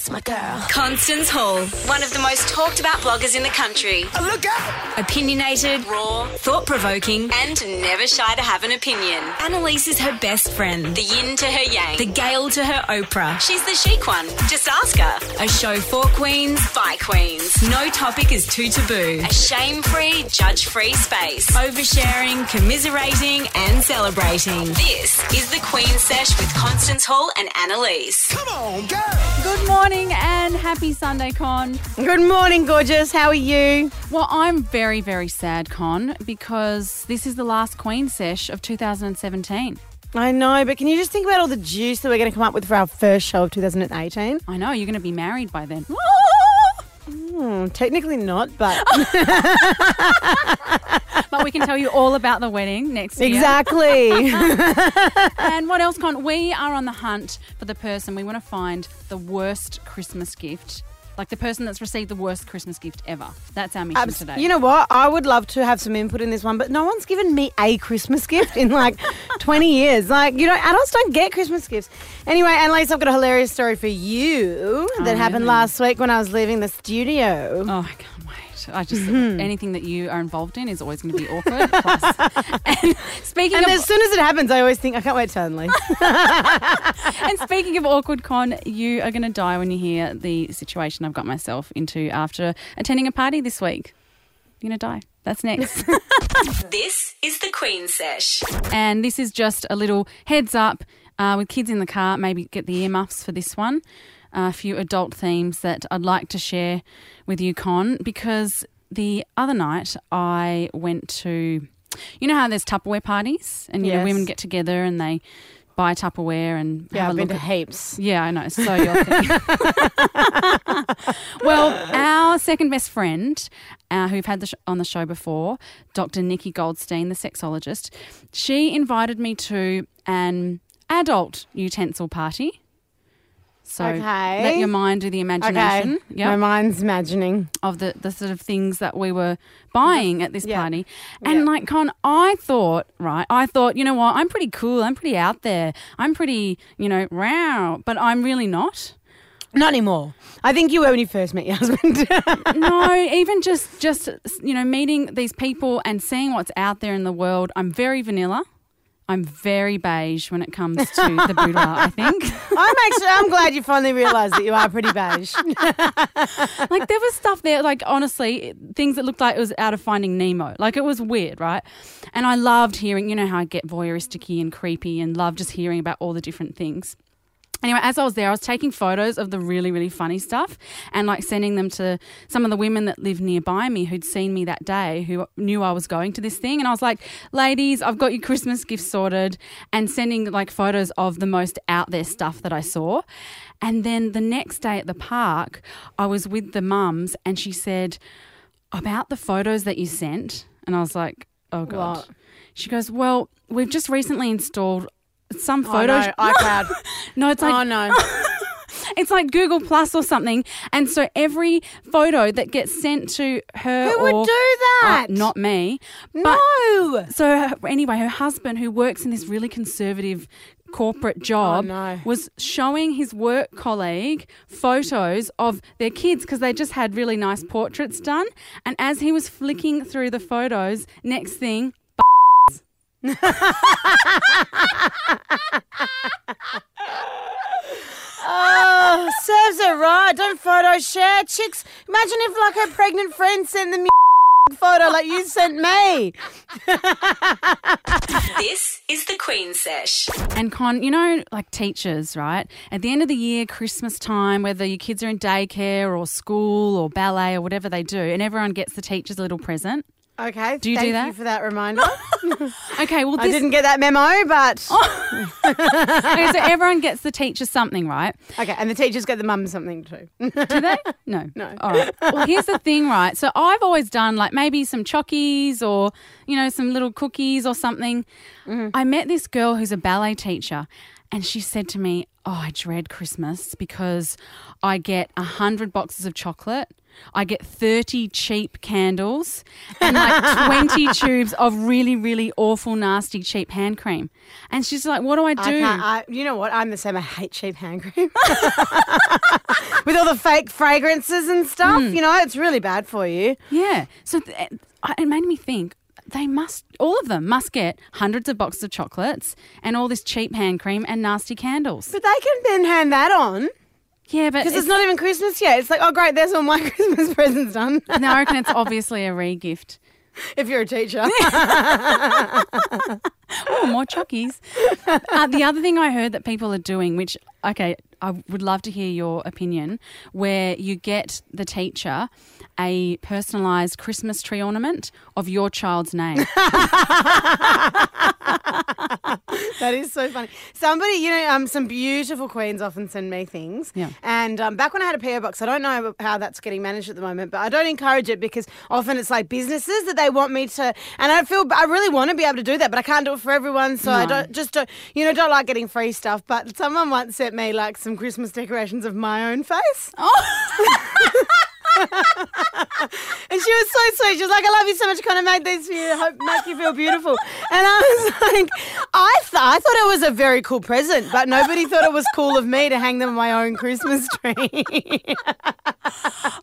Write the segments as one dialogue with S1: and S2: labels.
S1: That's my girl.
S2: Constance Hall, one of the most talked about bloggers in the country.
S1: Look out!
S2: Opinionated, raw, thought provoking, and never shy to have an opinion. Annalise is her best friend, the yin to her yang, the Gail to her Oprah. She's the chic one. Just ask her. A show for queens, by queens. No topic is too taboo. A shame free, judge free space. Oversharing, commiserating, and celebrating. This is the Queen Sesh with Constance Hall and Annalise.
S1: Come on, girl!
S3: Good morning and happy Sunday, Con.
S4: Good morning, gorgeous. How are you?
S3: Well, I'm very, very sad, Con, because this is the last Queen Sesh of 2017.
S4: I know, but can you just think about all the juice that we're going to come up with for our first show of 2018?
S3: I know you're going to be married by then.
S4: Hmm, technically not, but
S3: but we can tell you all about the wedding next year.
S4: exactly.
S3: And what else, Con? We are on the hunt for the person. We want to find the worst Christmas gift. Like the person that's received the worst Christmas gift ever. That's our mission
S4: Abs-
S3: today.
S4: you know what? I would love to have some input in this one, but no one's given me a Christmas gift in like 20 years. Like, you know, adults don't get Christmas gifts. Anyway, Annalise, I've got a hilarious story for you that oh, happened
S3: really?
S4: last week when I was leaving the studio.
S3: Oh, I can't wait. I just
S4: Mm-hmm.
S3: anything that you are involved in is always going to be awkward. Plus, and speaking
S4: And
S3: of
S4: as soon as it happens, I always think, I can't wait to Annalise.
S3: and speaking of awkward con, you are going to die when you hear the situation I've got myself into after attending a party this week. You're going to die. That's next.
S2: This is the Queen Sesh.
S3: and this is just a little heads up uh, with kids in the car. Maybe get the earmuffs for this one. a few adult themes that I'd like to share with you, Con, because the other night I went to, you know how there's Tupperware parties and you know
S4: Yes.
S3: women get together and they buy Tupperware and
S4: Yeah,
S3: have
S4: I've
S3: a
S4: been
S3: look
S4: to
S3: at
S4: heaps.
S3: yeah, I know. So your thing. well, our second best friend, uh, who've had the sh- on the show before, Dr. Nikki Goldstein, the sexologist, she invited me to an adult utensil party. So
S4: Okay.
S3: let your mind do the imagination
S4: Okay.
S3: yep,
S4: My mind's imagining.
S3: of the, the sort of things that we were buying at this
S4: Yeah.
S3: party. And
S4: Yeah.
S3: like Con, I thought, right, I thought, you know what, I'm pretty cool, I'm pretty out there, I'm pretty, you know, wow, but I'm really not.
S4: Not anymore. I think you were when you first met your husband.
S3: no, even just just you know meeting these people and seeing what's out there in the world. I'm very vanilla. I'm very beige when it comes to the boudoir. I think
S4: I'm actually. I'm glad you finally realised that you are pretty beige.
S3: like there was stuff there, like honestly, things that looked like it was out of Finding Nemo. Like it was weird, right? And I loved hearing. You know how I get voyeuristic and creepy, and love just hearing about all the different things. Anyway, as I was there, I was taking photos of the really, really funny stuff and like sending them to some of the women that live nearby me who'd seen me that day, who knew I was going to this thing. And I was like, ladies, I've got your Christmas gifts sorted and sending like photos of the most out there stuff that I saw. And then the next day at the park, I was with the mums and she said, about the photos that you sent. And I was like, oh God.
S4: What?
S3: She goes, well, we've just recently installed some
S4: Oh,
S3: photos.
S4: no, iCloud.
S3: No, it's like
S4: oh no.
S3: it's like Google Plus or something. And so every photo that gets sent to her
S4: Who would do uh, that?
S3: Oh, not me.
S4: No.
S3: so her, anyway, her husband, who works in this really conservative corporate oh, job,
S4: Oh, no.
S3: was showing his work colleague photos of their kids because they just had really nice portraits done. And as he was flicking through the photos, next thing.
S4: Oh, serves her right. Don't photo share, chicks. Imagine if like her pregnant friend sent them photo like you sent me.
S2: This is the Queen Sesh.
S3: And Con, you know, like teachers, right? At the end of the year, Christmas time, whether your kids are in daycare or school or ballet or whatever they do, and everyone gets the teachers a little present.
S4: Okay.
S3: Do you do
S4: thank
S3: that?
S4: you for that reminder.
S3: Okay, well,
S4: I didn't get that memo, but
S3: okay, so everyone gets the teacher something, right?
S4: okay. And the teachers get the mum something too.
S3: Do they? No.
S4: No.
S3: All right. Well, here's the thing, right? So I've always done like maybe some chockies or, you know, some little cookies or something. Mm-hmm. I met this girl who's a ballet teacher and she said to me, Oh, I dread Christmas because I get a hundred boxes of chocolate. I get 30 cheap candles and like 20 tubes of really, really awful, nasty, cheap hand cream. And she's like, What do I do?
S4: I I, you know what? I'm the same. I hate cheap hand cream. with all the fake fragrances and stuff.
S3: Hmm.
S4: You know, it's really bad for you.
S3: Yeah. So th- it made me think they must, all of them must get hundreds of boxes of chocolates and all this cheap hand cream and nasty candles.
S4: But they can then hand that on
S3: Yeah, but
S4: because it's not even Christmas yet. It's like, oh, great, there's all my Christmas presents done.
S3: No, I reckon it's obviously a re-gift.
S4: if you're a teacher.
S3: Oh, more chockies. Uh, the other thing I heard that people are doing, which, okay, I would love to hear your opinion, where you get the teacher a personalised Christmas tree ornament of your child's name.
S4: That is so funny. Somebody, you know, um, some beautiful queens often send me things.
S3: Yeah.
S4: And um, back when I had a PO box, I don't know how that's getting managed at the moment, but I don't encourage it because often it's like businesses that they want me to, and I feel I really want to be able to do that, but I can't do it for everyone. So I don't just don't, you know, don't like getting free stuff. But someone once sent me like some Christmas decorations of my own face. And she was so sweet. She was like, "I love you so much. Kind of made these for you. Hope make you feel beautiful." And I was like, "I th- I thought it was a very cool present, but nobody thought it was cool of me to hang them on my own Christmas tree."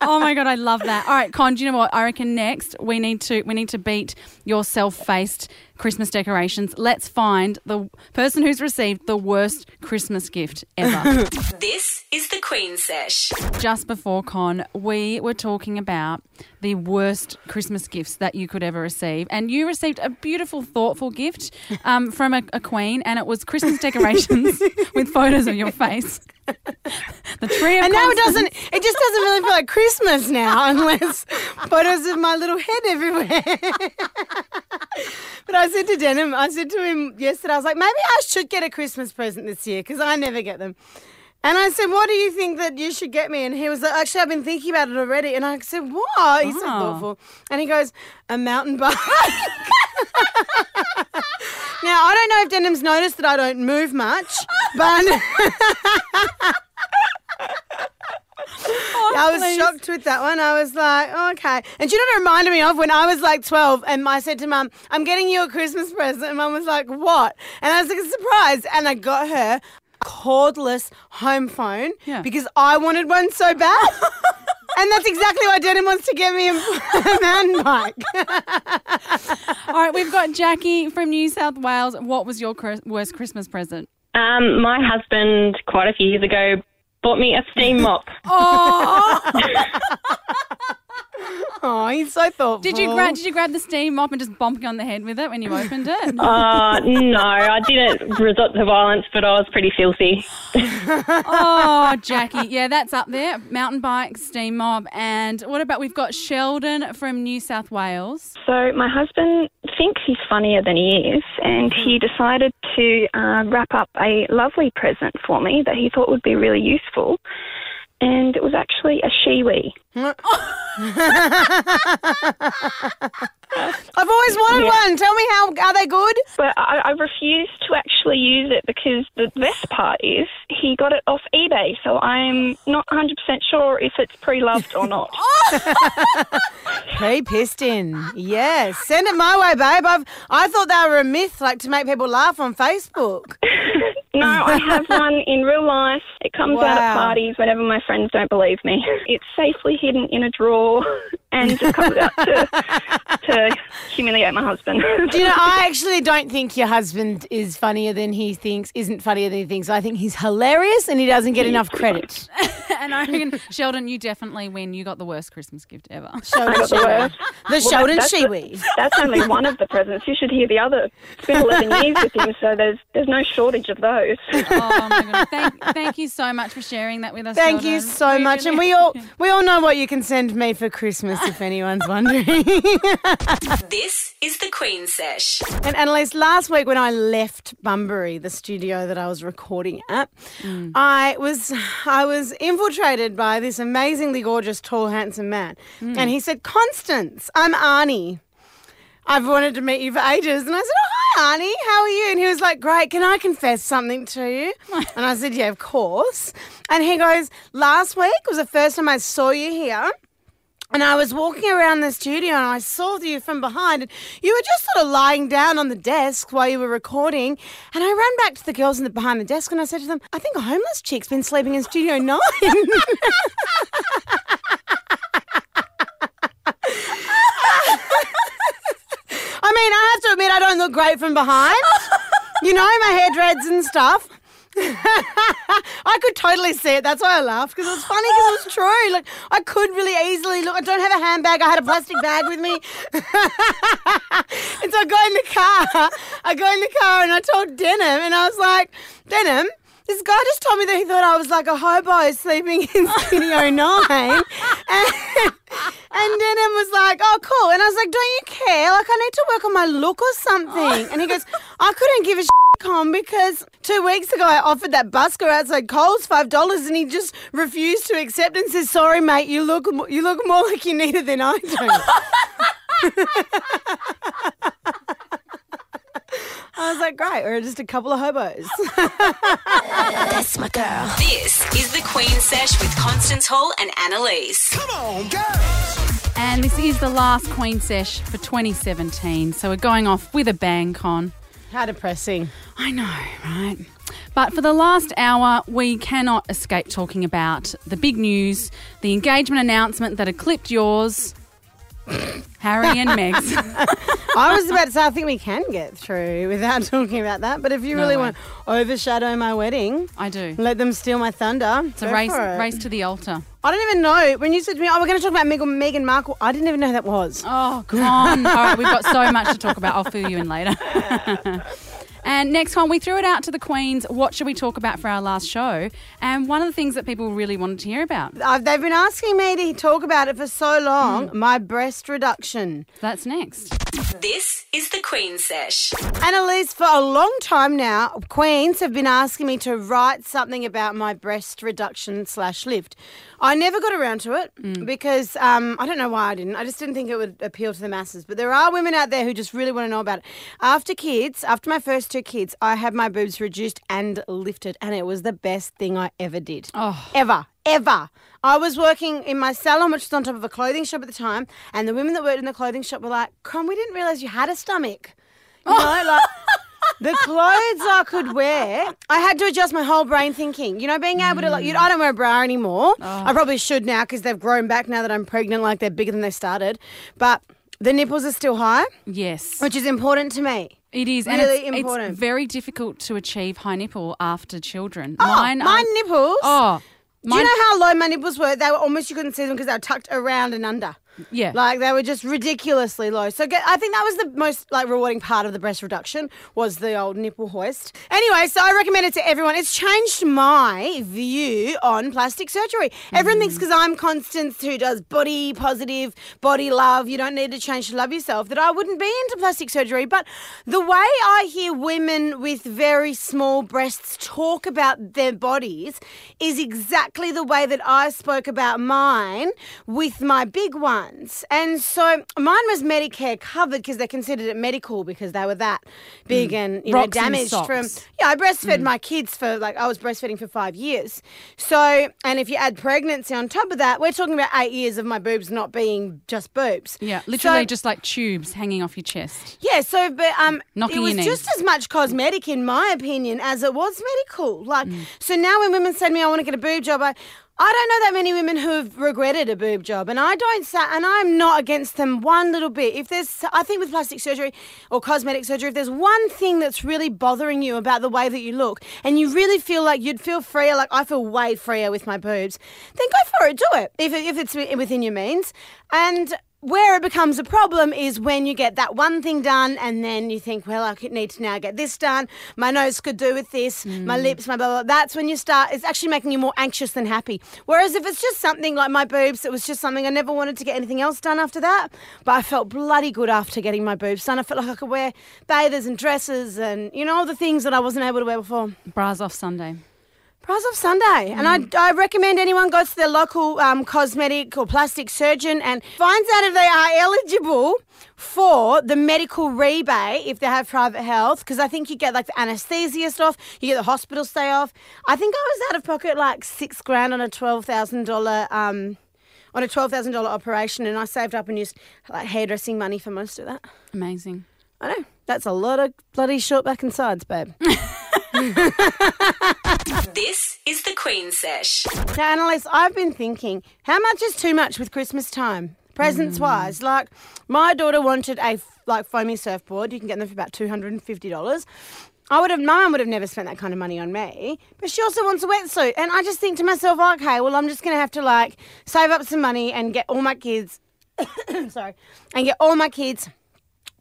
S3: oh my god, I love that. All right, Con, do you know what? I reckon next we need to we need to beat your self-faced Christmas decorations. Let's find the person who's received the worst Christmas gift ever.
S2: This is the Queen Sesh.
S3: Just before Con, we were talking about the worst Christmas gifts that you could ever receive, and you received a beautiful, thoughtful gift um, from a, a queen, and it was Christmas decorations with photos of your face. The tree of
S4: and now it doesn't. It just doesn't really feel like Christmas now, unless photos of my little head everywhere. but I said to Denim, I said to him yesterday, I was like, maybe I should get a Christmas present this year because I never get them. And I said, what do you think that you should get me? And he was like, actually, I've been thinking about it already. And I said, what? He's so
S3: Oh.
S4: thoughtful. And he goes, a mountain bike. now, I don't know if Denim's noticed that I don't move much, but. I was
S3: please.
S4: shocked with that one. I was like, oh, okay. And you know what it reminded me of when I was like 12 and I said to mum, I'm getting you a Christmas present. And mum was like, what? And I was like, a surprise. And I got her a cordless home phone
S3: Yeah.
S4: because I wanted one so bad. and that's exactly why Denim wants to get me a, a mountain bike.
S3: All right, we've got Jackie from New South Wales. What was your cr- worst Christmas present?
S1: Um, my husband, quite a few years ago, bought me a steam mop.
S3: Oh,
S4: oh, he's so thoughtful.
S3: did you grab? Did you grab the steam mop and just bonk you on the head with it when you opened it?
S1: Uh, no, I didn't resort to violence, but I was pretty filthy.
S3: oh, Jackie, yeah, that's up there. Mountain bike, steam mop, and what about we've got Sheldon from New South Wales.
S1: So my husband thinks he's funnier than he is, and he decided to uh, wrap up a lovely present for me that he thought would be really useful. And it was actually a shewee.
S4: I've always wanted one. Tell me how are they good?
S1: But I, I refused to actually use it because the best part is he got it off eBay, so I'm not 100% sure if it's pre-loved or not.
S4: Pre-piston. Yes. Send it my way, babe. I've I thought they were a myth, like to make people laugh on Facebook.
S1: No, I have one in real life. It comes out at parties whenever my friends don't believe me. It's safely hidden in a drawer and just comes out to, to humiliate my husband.
S4: Do you know, I actually don't think your husband is funnier than he thinks, isn't funnier than he thinks. I think he's hilarious and he doesn't get enough credit.
S3: and I reckon Sheldon, you definitely win. You got the worst Christmas gift ever.
S4: Sheldon
S1: the worst.
S4: The Sheldon
S1: that's
S4: Shewee.
S1: That's only one of the presents. You should hear the other. It's been 11 years with him, so there's there's no shortage of those.
S3: Oh my god! Thank, thank you so much for sharing that with us.
S4: Thank you so
S3: We
S4: much. And we all we all know what you can send me for Christmas if anyone's wondering.
S2: This is the Queen Sesh.
S4: And Annalise, last week when I left Bunbury, the studio that I was recording at, mm. I was I was infiltrated by this amazingly gorgeous, tall, handsome man. Mm. And he said, Constance, I'm Arnie. I've wanted to meet you for ages. And I said, Oh, hi, Arnie. How are you? And he was like, Great. Can I confess something to you? and I said, Yeah, of course. And he goes, Last week was the first time I saw you here. And I was walking around the studio and I saw you from behind and you were just sort of lying down on the desk while you were recording. And I ran back to the girls in the, behind the desk and I said to them, I think a homeless chick's been sleeping in Studio 9. I mean, I have to admit, I don't look great from behind. You know, my hair dreads and stuff. I could totally see it. That's why I laughed because it was funny because it was true. Like I could really easily look. I don't have a handbag. I had a plastic bag with me, and so I got in the car. I got in the car and I told Denim, and I was like, Denim. This guy just told me that he thought I was like a hobo sleeping in Studio 9. And, and Denim was like, oh, cool. And I was like, don't you care? Like, I need to work on my look or something. And he goes, I couldn't give a shit, Con, because two weeks ago I offered that busker outside Coles five dollars, and he just refused to accept and says, "Sorry, mate, you look you look more like you need it than I do." I was like, "Great, we're just a couple of hobos."
S2: That's my girl. This is the Queen Sesh with Constance Hall and Annalise.
S5: Come on, girls.
S3: And this is the last Queen Sesh for 2017. So we're going off with a bang, Con.
S4: How depressing.
S3: I know, right? But for the last hour, we cannot escape talking about the big news, the engagement announcement that eclipsed yours, Harry and Meg's.
S4: I was about to say, I think we can get through without talking about that. But if you
S3: No
S4: really
S3: way.
S4: want to overshadow my wedding,
S3: I do.
S4: let them steal my thunder.
S3: It's a race, race to the altar.
S4: I don't even know. When you said to me, oh, we're going to talk about Meghan, Meghan Markle, I didn't even know who that was.
S3: Oh, come on. All right, we've got so much to talk about. I'll fill you in later. And next one, we threw it out to the Queens. What should we talk about for our last show? And one of the things that people really wanted to hear about.
S4: I've, they've been asking me to talk about it for so long. Hmm. My breast reduction.
S3: That's next.
S2: This is the Queen Sesh.
S4: Annalise, for a long time now, Queens have been asking me to write something about my breast reduction slash lift. I never got around to it because um, I don't know why I didn't. I just didn't think it would appeal to the masses. But there are women out there who just really want to know about it. After kids, after my first two kids, I had my boobs reduced and lifted, and it was the best thing I ever did.
S3: Oh.
S4: Ever. Ever. I was working in my salon, which was on top of a clothing shop at the time, and the women that worked in the clothing shop were like, Crom, we didn't realise you had a stomach. You know, oh. like the clothes I could wear, I had to adjust my whole brain thinking. You know, being able to like, you know, I don't wear a bra anymore. Oh. I probably should now because they've grown back now that I'm pregnant, like they're bigger than they started. But the nipples are still high,
S3: Yes.
S4: which is important to me.
S3: It is, and
S4: Really
S3: it's,
S4: important.
S3: it's very difficult to achieve high nipple after children.
S4: Oh,
S3: mine,
S4: my
S3: are-
S4: nipples.
S3: Oh,
S4: Do you know how low my nipples were? They were almost you couldn't see them because they were tucked around and under.
S3: Yeah.
S4: Like they were just ridiculously low. So get, I think that was the most like rewarding part of the breast reduction was the old nipple hoist. Anyway, so I recommend it to everyone. It's changed my view on plastic surgery. Everyone thinks mm. because I'm Constance who does body positive, body love, you don't need to change to love yourself, that I wouldn't be into plastic surgery. But the way I hear women with very small breasts talk about their bodies is exactly the way that I spoke about mine with my big ones. And so mine was Medicare covered because they considered it medical because they were that big and you know
S3: Rocks and
S4: damaged from yeah, I breastfed my kids for like I was breastfeeding for five years. So, and if you add pregnancy on top of that, we're talking about eight years of my boobs not being just boobs.
S3: yeah, literally
S4: So-
S3: just like tubes hanging off your chest.
S4: yeah, so but um,
S3: Knocking
S4: it was just as much cosmetic in my opinion as it was medical. Like,
S3: Mm.
S4: so now when women say to me, "I want to get a boob job," I. I don't know that many women who have regretted a boob job, and I don't say, and I'm not against them one little bit. If there's, I think with plastic surgery or cosmetic surgery, if there's one thing that's really bothering you about the way that you look, and you really feel like you'd feel freer, like I feel way freer with my boobs, then go for it, do it if if it's within your means, and where it becomes a problem is when you get that one thing done and then you think, well, I could need to now get this done. My nose could do with this, my mm. lips, my blah, blah, blah. That's when you start, it's actually making you more anxious than happy. Whereas if it's just something like my boobs, it was just something I never wanted to get anything else done after that. But I felt bloody good after getting my boobs done. I felt like I could wear bathers and dresses and, you know, all the things that I wasn't able to wear before.
S3: Bras off Sunday.
S4: Prize of Sunday. And I, I recommend anyone goes to their local um, cosmetic or plastic surgeon and finds out if they are eligible for the medical rebate if they have private health. Because I think you get like the anesthesia stuff, you get the hospital stay off. I think I was out of pocket like six grand on a $12,000 um, on a twelve thousand dollar operation, and I saved up and used like hairdressing money for most of that.
S3: Amazing.
S4: I know that's a lot of bloody short back and sides, babe.
S2: This is the Queen Sesh.
S4: Now, Annalise, I've been thinking, how much is too much with Christmas time, presents wise? Mm. Like, my daughter wanted a like foamy surfboard. You can get them for about two hundred and fifty dollars. I would have, my mum would have never spent that kind of money on me, but she also wants a wetsuit. And I just think to myself, okay, well, I'm just going to have to like save up some money and get all my kids, sorry, and get all my kids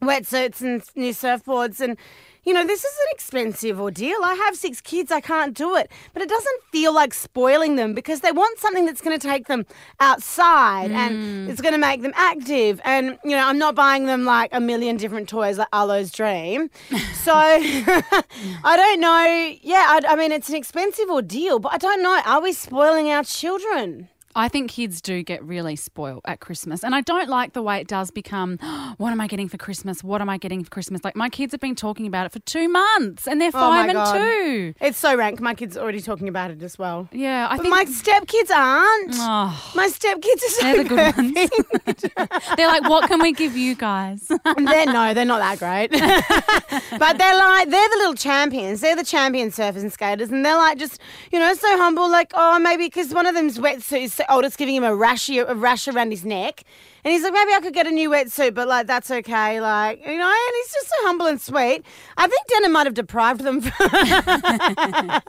S4: wetsuits and new surfboards and you know this is an expensive ordeal. I have six kids i can't do it. But it doesn't feel like spoiling them because they want something that's going to take them outside and mm. it's going to make them active. And you know i'm not buying them like a million different toys like arlo's dream. So i don't know. Yeah I, I mean it's an expensive ordeal but i don't know. Are we spoiling our children
S3: I think kids do get really spoiled at Christmas. And I don't like the way it does become, what am I getting for Christmas? What am I getting for Christmas? Like my kids have been talking about it for two months and they're
S4: Oh my
S3: five and
S4: God.
S3: two.
S4: it's so rank my kids are already talking about it as well
S3: Yeah, I
S4: but
S3: think
S4: my stepkids aren't
S3: Oh,
S4: My stepkids are so
S3: they're the good ones. they're like, what can we give you guys?
S4: they're no, they're not that great. but they're like they're the little champions. They're the champion surfers and skaters, and they're like just you know so humble. Like oh maybe because one of them's wetsuit, so oldest giving him a rash a rash around his neck, and he's like maybe I could get a new wetsuit, but like that's okay. Like you know, and he's just so humble and sweet. I think Denim might have deprived them. I'm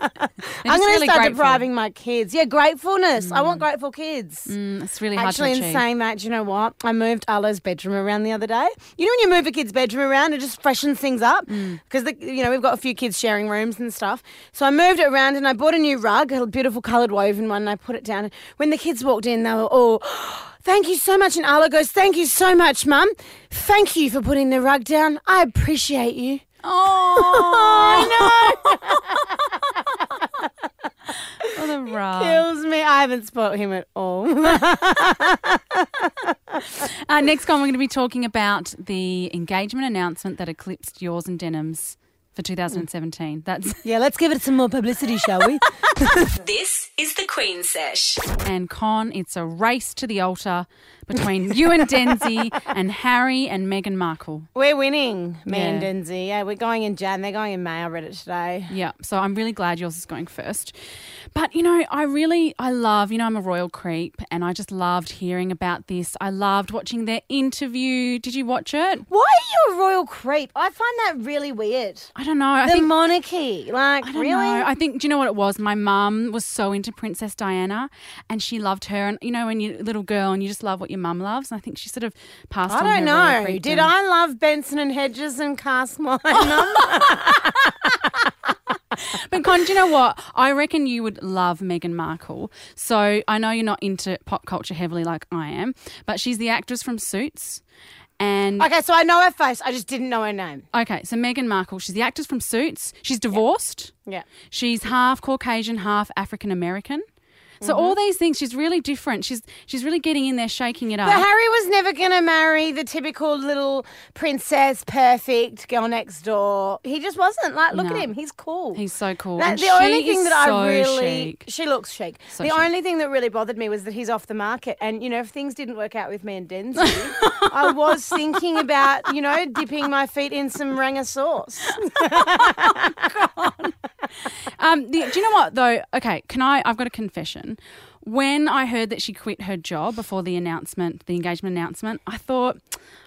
S4: going to
S3: really
S4: start
S3: grateful.
S4: depriving my kids. Yeah, gratefulness. I want grateful kids.
S3: Mm, it's really hard
S4: Actually,
S3: to
S4: in saying that, do you know what? I moved Arlo's bedroom around the other day. You know when you move a kid's bedroom around, it just freshens things up
S3: Mm.
S4: because you know we've got a few kids sharing rooms and stuff. So I moved it around and I bought a new rug, a beautiful coloured woven one, and I put it down. When the kids walked in, they were all. Thank you so much. And Arlo goes, Thank you so much, Mum. Thank you for putting the rug down. I appreciate you.
S3: Oh, for the rug.
S4: Kills me. I haven't spoilt him at all.
S3: Uh, next on, we're going to be talking about the engagement announcement that eclipsed yours and Denim's for 2017. That's
S4: yeah, let's give it some more publicity, shall we?
S2: This is the Queen Sesh.
S3: and Con. It's a race to the altar between you and Denzi and Harry and Meghan Markle.
S4: We're winning, me and
S3: Yeah.
S4: Denzi. Yeah, we're going in Jan. They're going in May. I read it today.
S3: Yeah, so I'm really glad yours is going first. But you know, I really I love, you know, I'm a royal creep and I just loved hearing about this. I loved watching their interview. Did you watch it?
S4: Why are you a royal creep? I find that really weird.
S3: I don't know. I
S4: the
S3: think
S4: monarchy, like
S3: I don't
S4: really.
S3: know. I think do you know what it was? My mum was so into Princess Diana and she loved her and you know when you're a little girl and you just love what your mum loves. And I think she sort of passed
S4: I
S3: on
S4: don't know. Did. I love Benson and Hedges and Cask Mine? Mum?
S3: But Con, do you know what? I reckon you would love Meghan Markle. So I know you're not into pop culture heavily like I am, but she's the actress from Suits. And
S4: okay, so I know her face. I just didn't know her name.
S3: okay, so Meghan Markle, she's the actress from Suits. She's divorced.
S4: Yeah.
S3: She's half Caucasian, half African American. So
S4: Mm-hmm.
S3: all these things, she's really different. She's she's really getting in there, shaking it up.
S4: But Harry was never going to marry the typical little princess, perfect girl next door. He just wasn't. Like, look
S3: No.
S4: at him. He's cool.
S3: He's so cool.
S4: That-
S3: And
S4: the only
S3: she
S4: thing
S3: is
S4: that
S3: so
S4: I really
S3: chic.
S4: she looks chic.
S3: So
S4: the
S3: chic.
S4: only thing that really bothered me was that he's off the market, and you know if things didn't work out with me and Denzi, I was thinking about you know dipping my feet in some Ranger sauce.
S3: Um, the, do you know what though? Okay, can I? I've got a confession. When I heard that she quit her job before the announcement, the engagement announcement, I thought,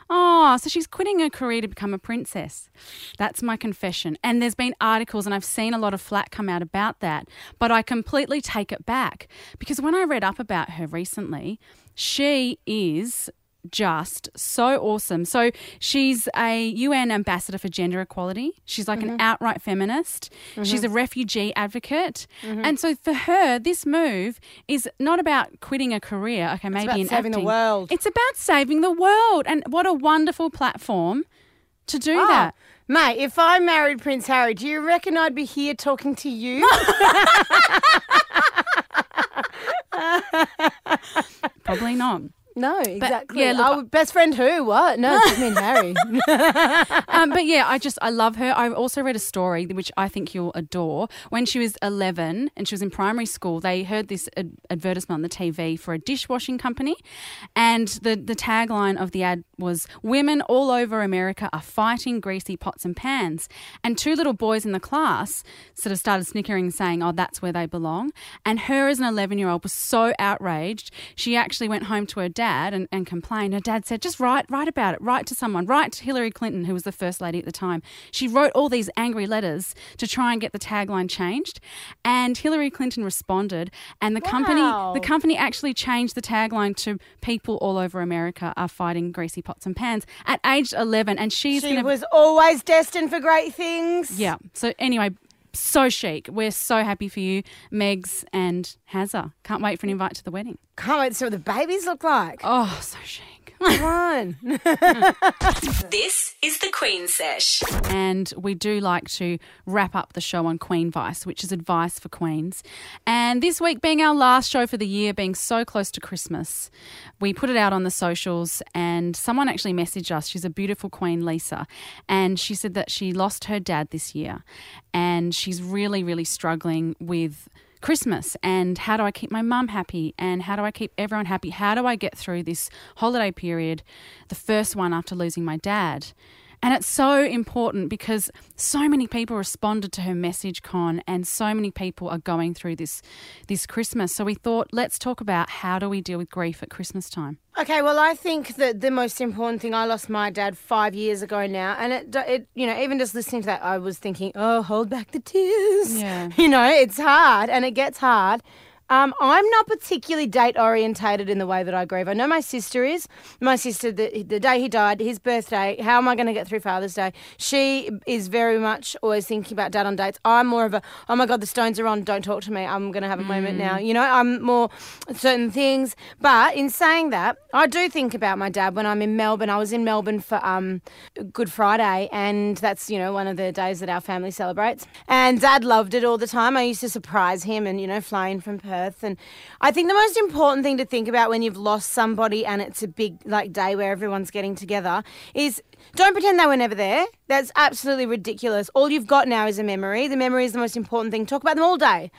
S3: oh, so she's quitting her career to become a princess. That's my confession. And there's been articles, and I've seen a lot of flack come out about that. But I completely take it back because when I read up about her recently, she is just so awesome. So she's a UN ambassador for gender equality. She's like an mm-hmm. outright feminist. She's a mm-hmm. refugee advocate. Mm-hmm. And so for her, this move is not about quitting a career. Okay, maybe
S4: about
S3: in
S4: saving the world.
S3: It's about saving the world. And what a wonderful platform to do
S4: Ah,
S3: that.
S4: Mate, if I married Prince Harry, do you reckon I'd be here talking to you?
S3: Probably not.
S4: No, exactly.
S3: yeah, look,
S4: oh, best friend who? What? No, it's me and Harry.
S3: um, but yeah, I just I love her. I also read a story which I think you'll adore. When she was 11 and she was in primary school, they heard this ad- advertisement on the TV for a dishwashing company, and the the tagline of the ad was "Women all over America are fighting greasy pots and pans," and two little boys in the class sort of started snickering, saying, "Oh, that's where they belong." And her as an 11 year old was so outraged, she actually went home to her dad and, and complained. Her dad said, "Just write write about it. Write to someone. Write to Hillary Clinton, who was the first lady at the time." She wrote all these angry letters to try and get the tagline changed, and Hillary Clinton responded, and the company the company actually changed the tagline to "People all over America are fighting greasy pots and pans" at age 11, and she's
S4: she
S3: to
S4: was always destined for great things.
S3: yeah. So anyway. So chic. We're so happy for you, Megs and Hazza. Can't wait for an invite to the wedding.
S4: Can't wait to see what the babies look like.
S3: Oh, so chic.
S4: Come on.
S2: This is the Queen Sesh.
S3: and we do like to wrap up the show on Queen Vice, which is advice for queens. And this week being our last show for the year, being so close to Christmas, we put it out on the socials, and someone actually messaged us. She's a beautiful queen, Lisa, and she said that she lost her dad this year, and she's really, really struggling with. Christmas and how do I keep my mum happy and how do I keep everyone happy? How do I get through this holiday period, the first one after losing my dad? And it's so important because so many people responded to her message, Con, and so many people are going through this this Christmas. So we thought, let's talk about how do we deal with grief at Christmas time.
S4: Okay, well, I think that the most important thing. I lost my dad five years ago now, and it, it, you know, even just listening to that, I was thinking, oh, hold back the tears.
S3: Yeah.
S4: You know, it's hard, and it gets hard. Um, I'm not particularly date orientated in the way that I grieve. I know my sister is. My sister, the, the day he died, his birthday, how am I going to get through Father's Day? She is very much always thinking about dad on dates. I'm more of a, oh my God, the stones are on, don't talk to me. I'm going to have a moment now. You know, I'm more certain things. But in saying that, I do think about my dad when I'm in Melbourne. I was in Melbourne for um, Good Friday, and that's, you know, one of the days that our family celebrates. And dad loved it all the time. I used to surprise him and, you know, fly in from Perth. And I think the most important thing to think about when you've lost somebody and it's a big, like, day where everyone's getting together is don't pretend they were never there. That's absolutely ridiculous. All you've got now is a memory. The memory is the most important thing. Talk about them all day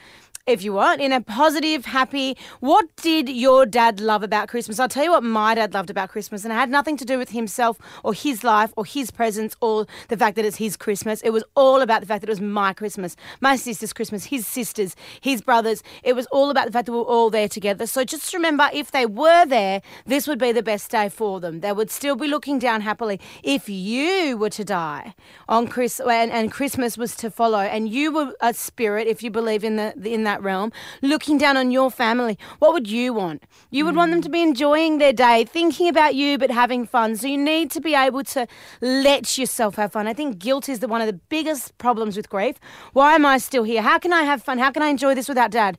S4: if you want, in a positive, happy. What did your dad love about Christmas? I'll tell you what my dad loved about Christmas, and it had nothing to do with himself or his life or his presence or the fact that it's his Christmas. It was all about the fact that it was my Christmas, my sister's Christmas, his sisters, his brothers. It was all about the fact that we were all there together. So just remember, if they were there, this would be the best day for them. They would still be looking down happily. If you were to die on Chris and, and Christmas was to follow, and you were a spirit, if you believe in the in that realm, looking down on your family, what would you want? You would want them to be enjoying their day, thinking about you, but having fun. So you need to be able to let yourself have fun. I think guilt is the, one of the biggest problems with grief. Why am I still here? How can I have fun? How can I enjoy this without dad?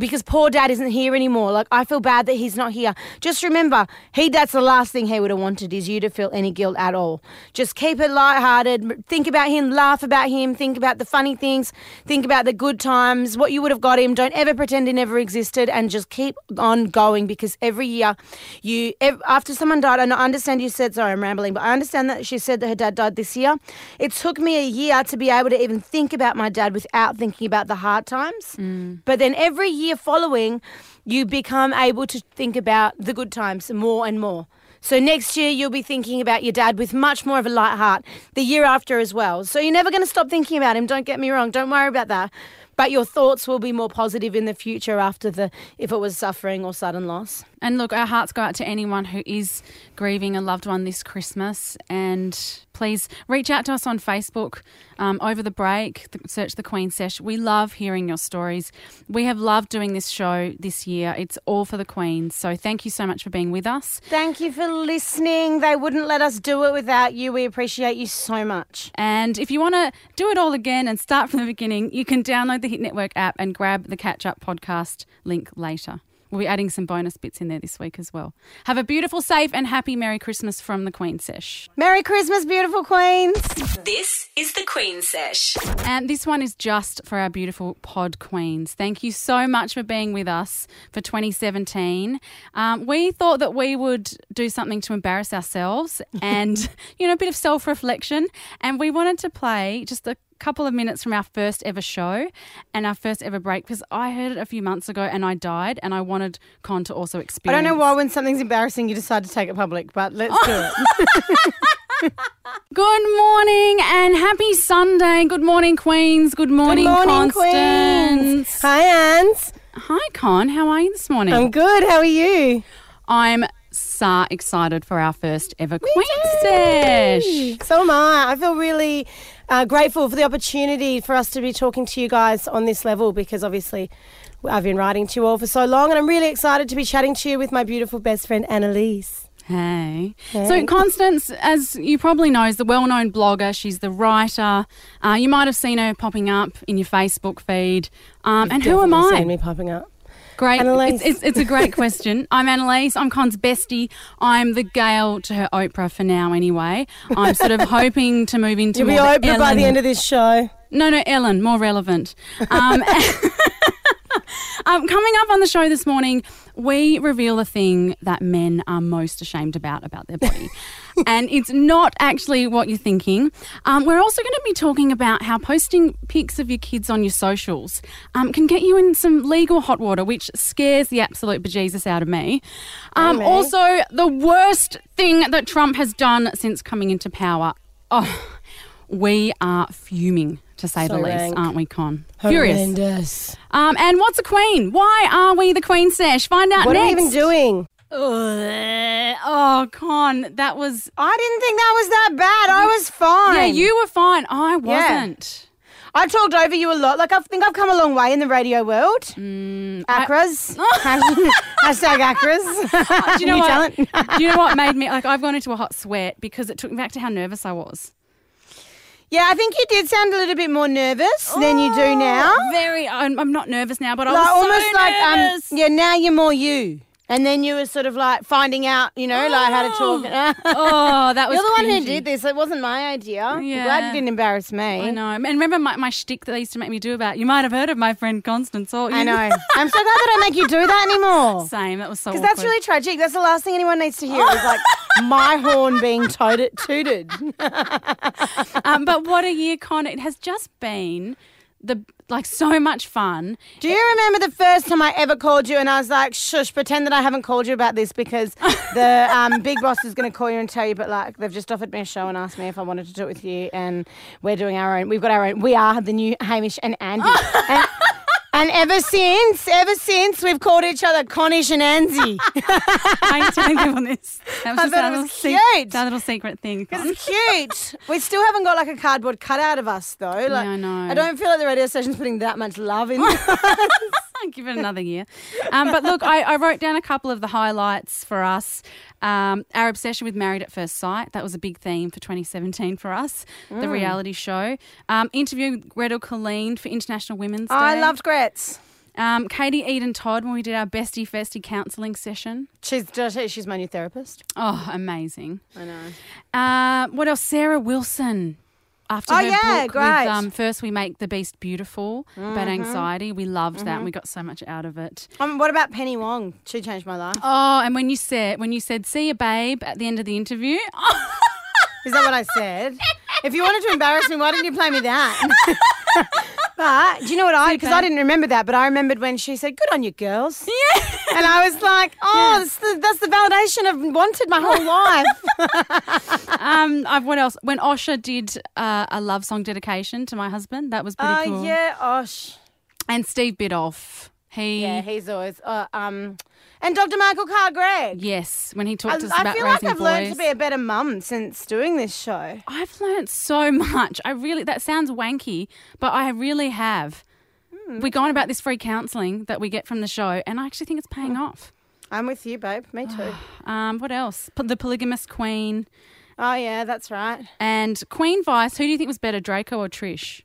S4: Because poor dad isn't here anymore. Like I feel bad that he's not here. Just remember, he that's the last thing he would have wanted is you to feel any guilt at all. Just keep it lighthearted. Think about him, laugh about him, think about the funny things, think about the good times, what you would have got him. Don't ever pretend he never existed and just keep on going because every year you after someone died, and I understand you said sorry, I'm rambling, but I understand that she said that her dad died this year. It took me a year to be able to even think about my dad without thinking about the hard times. Mm. But then every year following, you become able to think about the good times more and more. So next year you'll be thinking about your dad with much more of a light heart. The year after as well. So you're never going to stop thinking about him. Don't get me wrong. Don't worry about that. But your thoughts will be more positive in the future after the if it was suffering or sudden loss.
S3: And look, our hearts go out to anyone who is grieving a loved one this Christmas. And please reach out to us on Facebook um, over the break. Search the Queen Sesh. We love hearing your stories. We have loved doing this show this year. It's all for the Queens. So thank you so much for being with us.
S4: Thank you for listening. They wouldn't let us do it without you. We appreciate you so much.
S3: And if you want to do it all again and start from the beginning, you can download the Hit Network app and grab the Catch Up podcast link later. We'll be adding some bonus bits in there this week as well. Have a beautiful, safe, and happy Merry Christmas from the Queen Sesh.
S4: Merry Christmas, beautiful queens.
S2: This is the Queen Sesh.
S3: And this one is just for our beautiful pod queens. Thank you so much for being with us for 2017. Um, we thought that we would do something to embarrass ourselves and, you know, a bit of self reflection. And we wanted to play just a couple of minutes from our first ever show and our first ever break because I heard it a few months ago and I died and I wanted Con to also experience.
S4: I don't know why when something's embarrassing you decide to take it public, but let's do it.
S3: Good morning and happy Sunday. Good morning, Queens. Good morning,
S4: Good morning,
S3: Constance.
S4: queens. Hi, Ans.
S3: Hi, Con. How are you this morning?
S4: I'm good. How are you?
S3: I'm so excited for our first ever Queen Sesh.
S6: So am I. I feel really uh, grateful for the opportunity for us to be talking to you guys on this level because obviously I've been writing to you all for so long and I'm really excited to be chatting to you with my beautiful best friend Annalise.
S3: Hey.
S6: Hey.
S3: So, Constance, as you probably know, is the well known blogger. She's the writer. Uh, you might have seen her popping up in your Facebook feed. Um, and who am I?
S6: Seen me popping up.
S3: Great.
S6: Annalise.
S3: It's, it's, it's a great question. I'm Annalise. I'm Con's bestie. I'm the Gail to her Oprah for now, anyway. I'm sort of hoping to move into
S6: You'll be Oprah by the end of this show.
S3: No, no, Ellen, more relevant. Um, um, coming up on the show this morning, we reveal the thing that men are most ashamed about about their body. And it's not actually what you're thinking. Um, we're also going to be talking about how posting pics of your kids on your socials um, can get you in some legal hot water, which scares the absolute bejesus out of me. Um, also, the worst thing that Trump has done since coming into power. Oh, we are fuming, to say
S6: So
S3: the least,
S6: rank.
S3: aren't we, Con? Furious.
S6: Horrendous.
S3: Um, and what's a queen? Why are we the Queen Sesh? Find out
S6: What are
S3: next.
S6: we even doing?
S3: Ugh. Oh, Con, that was.
S4: I didn't think that was that bad. I was fine.
S3: Yeah, you were fine. I wasn't.
S4: I talked over you a lot. Like I think I've come a long way in the radio world.
S3: Mm,
S4: Acras. Hashtag Acras.
S3: Do you know
S4: New
S3: what?
S4: talent.
S3: Do you know what made me like? I've gone into a hot sweat because it took me back to how nervous I was.
S4: Yeah, I think you did sound a little bit more nervous than you do now.
S3: Very. I'm, I'm not nervous now, but I was
S4: Like
S3: so
S4: almost like um yeah, now you're more you. And then you were sort of like finding out, you know, like how to talk.
S3: oh, that was.
S4: You're the one who did this. It wasn't my idea. I'm
S3: Yeah.
S4: glad you didn't embarrass me.
S3: I know. And remember my, my shtick that they used to make me do about. You might have heard of my friend Constance. Or
S4: I know. I'm so glad they don't make you do that anymore.
S3: Same. That was so.
S4: Because that's really tragic. That's the last thing anyone needs to hear is like my horn being toted, tooted.
S3: um, but what a year, Con! It has just been the like so much fun.
S4: Do you remember the first time I ever called you and I was like, shush, pretend that I haven't called you about this because the um, big boss is going to call you and tell you, but like they've just offered me a show and asked me if I wanted to do it with you and we're doing our own. We've got our own. We are the new Hamish and Andy. and, and ever since, ever since, we've called each other Connish and Anzi.
S3: Thanks for thinking on this. That was
S4: I
S3: just
S4: thought
S3: our
S4: it
S3: little,
S4: was
S3: sec-
S4: cute.
S3: our little secret thing.
S4: It's cute. we still haven't got like a cardboard cutout of us though. Like,
S3: I know.
S4: I don't feel like the radio station's putting that much love in.
S3: Give it another year. Um, but look, I, I wrote down a couple of the highlights for us. Um, our obsession with Married at First Sight. That was a big theme for 2017 for us, the
S4: Mm.
S3: reality show. Um, interview with Gretel Killeen for International Women's Day.
S4: I loved Gretz.
S3: Um, Katie Eden Todd when we did our bestie festie counselling session.
S4: She's she's my new therapist.
S3: Oh, amazing.
S4: I know.
S3: Uh, what else? Sarah Wilson. After
S4: Oh,
S3: her
S4: yeah,
S3: book
S4: great. Mm-hmm.
S3: with um, First We Make the Beast Beautiful about anxiety. We loved that and we got so much out of it.
S4: Um, what about Penny Wong? She changed my life.
S3: Oh, and when you said when you said see you babe at the end of the interview,
S4: Is that what I said? if you wanted to embarrass me, why didn't you play me that? but do you know what I? Because I didn't remember that, but I remembered when she said, "Good on you, girls."
S3: yeah.
S4: And I was like, "Oh, that's, the, that's the validation I've wanted my whole life."
S3: um, I've what else? When Osha did uh, a love song dedication to my husband, that was pretty
S4: Oh
S3: cool.
S4: yeah, Osh.
S3: And Steve Biddulph, he
S4: Yeah, he's always uh, um, and Dr. Michael Carr Gregg.
S3: yes, when he
S4: I,
S3: talked to us
S4: I
S3: about
S4: feel like
S3: raising
S4: I've
S3: boys.
S4: learned to be a better mum since doing this show.
S3: I've learned so much. I really that sounds wanky, but I really have.
S4: Hmm.
S3: We're going about this free counselling that we get from the show, and I actually think it's paying
S4: Hmm.
S3: off.
S4: I'm with you, babe. Me too.
S3: Um, what else? P- The polygamous queen
S4: oh yeah, that's right.
S3: and Queen Vice. Who do you think was better, Draco or Trish?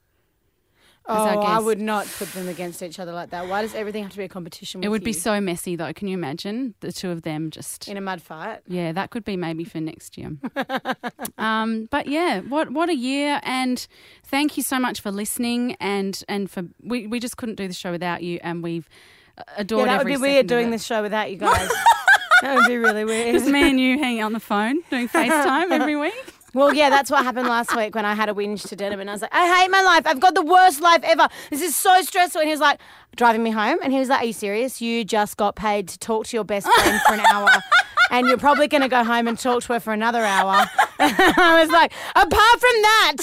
S4: Oh,
S3: our
S4: I would not put them against each other like that. Why does everything have to be a competition?
S3: It would be so messy, though. Can you imagine the two of them just?
S4: in a mud fight.
S3: Yeah, that could be maybe for next year. um, but yeah, what what a year! And thank you so much for listening. And and for we, we just couldn't do the show without you. And we've adored.
S4: Yeah, that would be weird doing this show without you guys. that would be really weird.
S3: Just me and you hanging on the phone doing FaceTime every week.
S4: Well, yeah, that's what happened last week when I had a whinge to Denim and I was like, oh, I hate my life. I've got the worst life ever. This is so stressful. And he was like, driving me home. And he was like, Are you serious? You just got paid to talk to your best friend for an hour. And you're probably going to go home and talk to her for another hour. I was like, apart from that,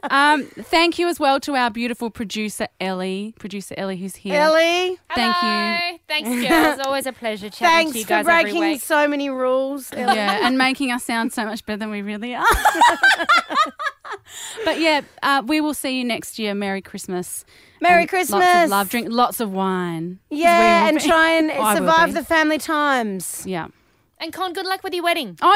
S3: Um, thank you as well to our beautiful producer Ellie, producer Ellie, who's here.
S4: Ellie,
S3: Thank you.
S7: Hello. Thanks, girls. Always a pleasure chatting to
S4: thanks
S7: you
S4: for
S7: guys every
S4: breaking
S7: week.
S4: so many rules. Ellie.
S3: Yeah, and making us sound so much better than we really are. But yeah, uh, we will see you next year. Merry Christmas.
S4: Merry
S3: And
S4: Christmas.
S3: Lots of love. Drink lots of wine.
S4: Yeah, and
S3: be-
S4: try and
S3: I
S4: survive the family times.
S3: Yeah.
S7: And Con, good luck with your wedding.
S3: Oh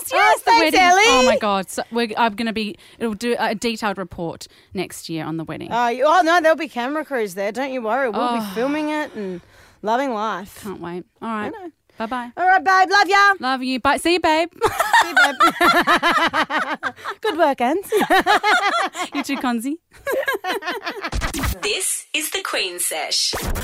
S3: yes, yes, the
S4: thanks,
S3: wedding.
S4: Ellie.
S3: Oh my god, so we're, I'm going to be. It'll do a detailed report next year on the wedding.
S4: Oh, you, oh no, there'll be camera crews there. Don't you worry. We'll
S3: Oh.
S4: be filming it and loving life.
S3: Can't wait. All right,
S4: know.
S3: Bye bye.
S4: All right, babe. Love ya.
S3: Love you. Bye. See you, babe.
S4: See you, babe. Good work, Ans.
S3: you too, Conzi.
S2: This is the Queen Sesh.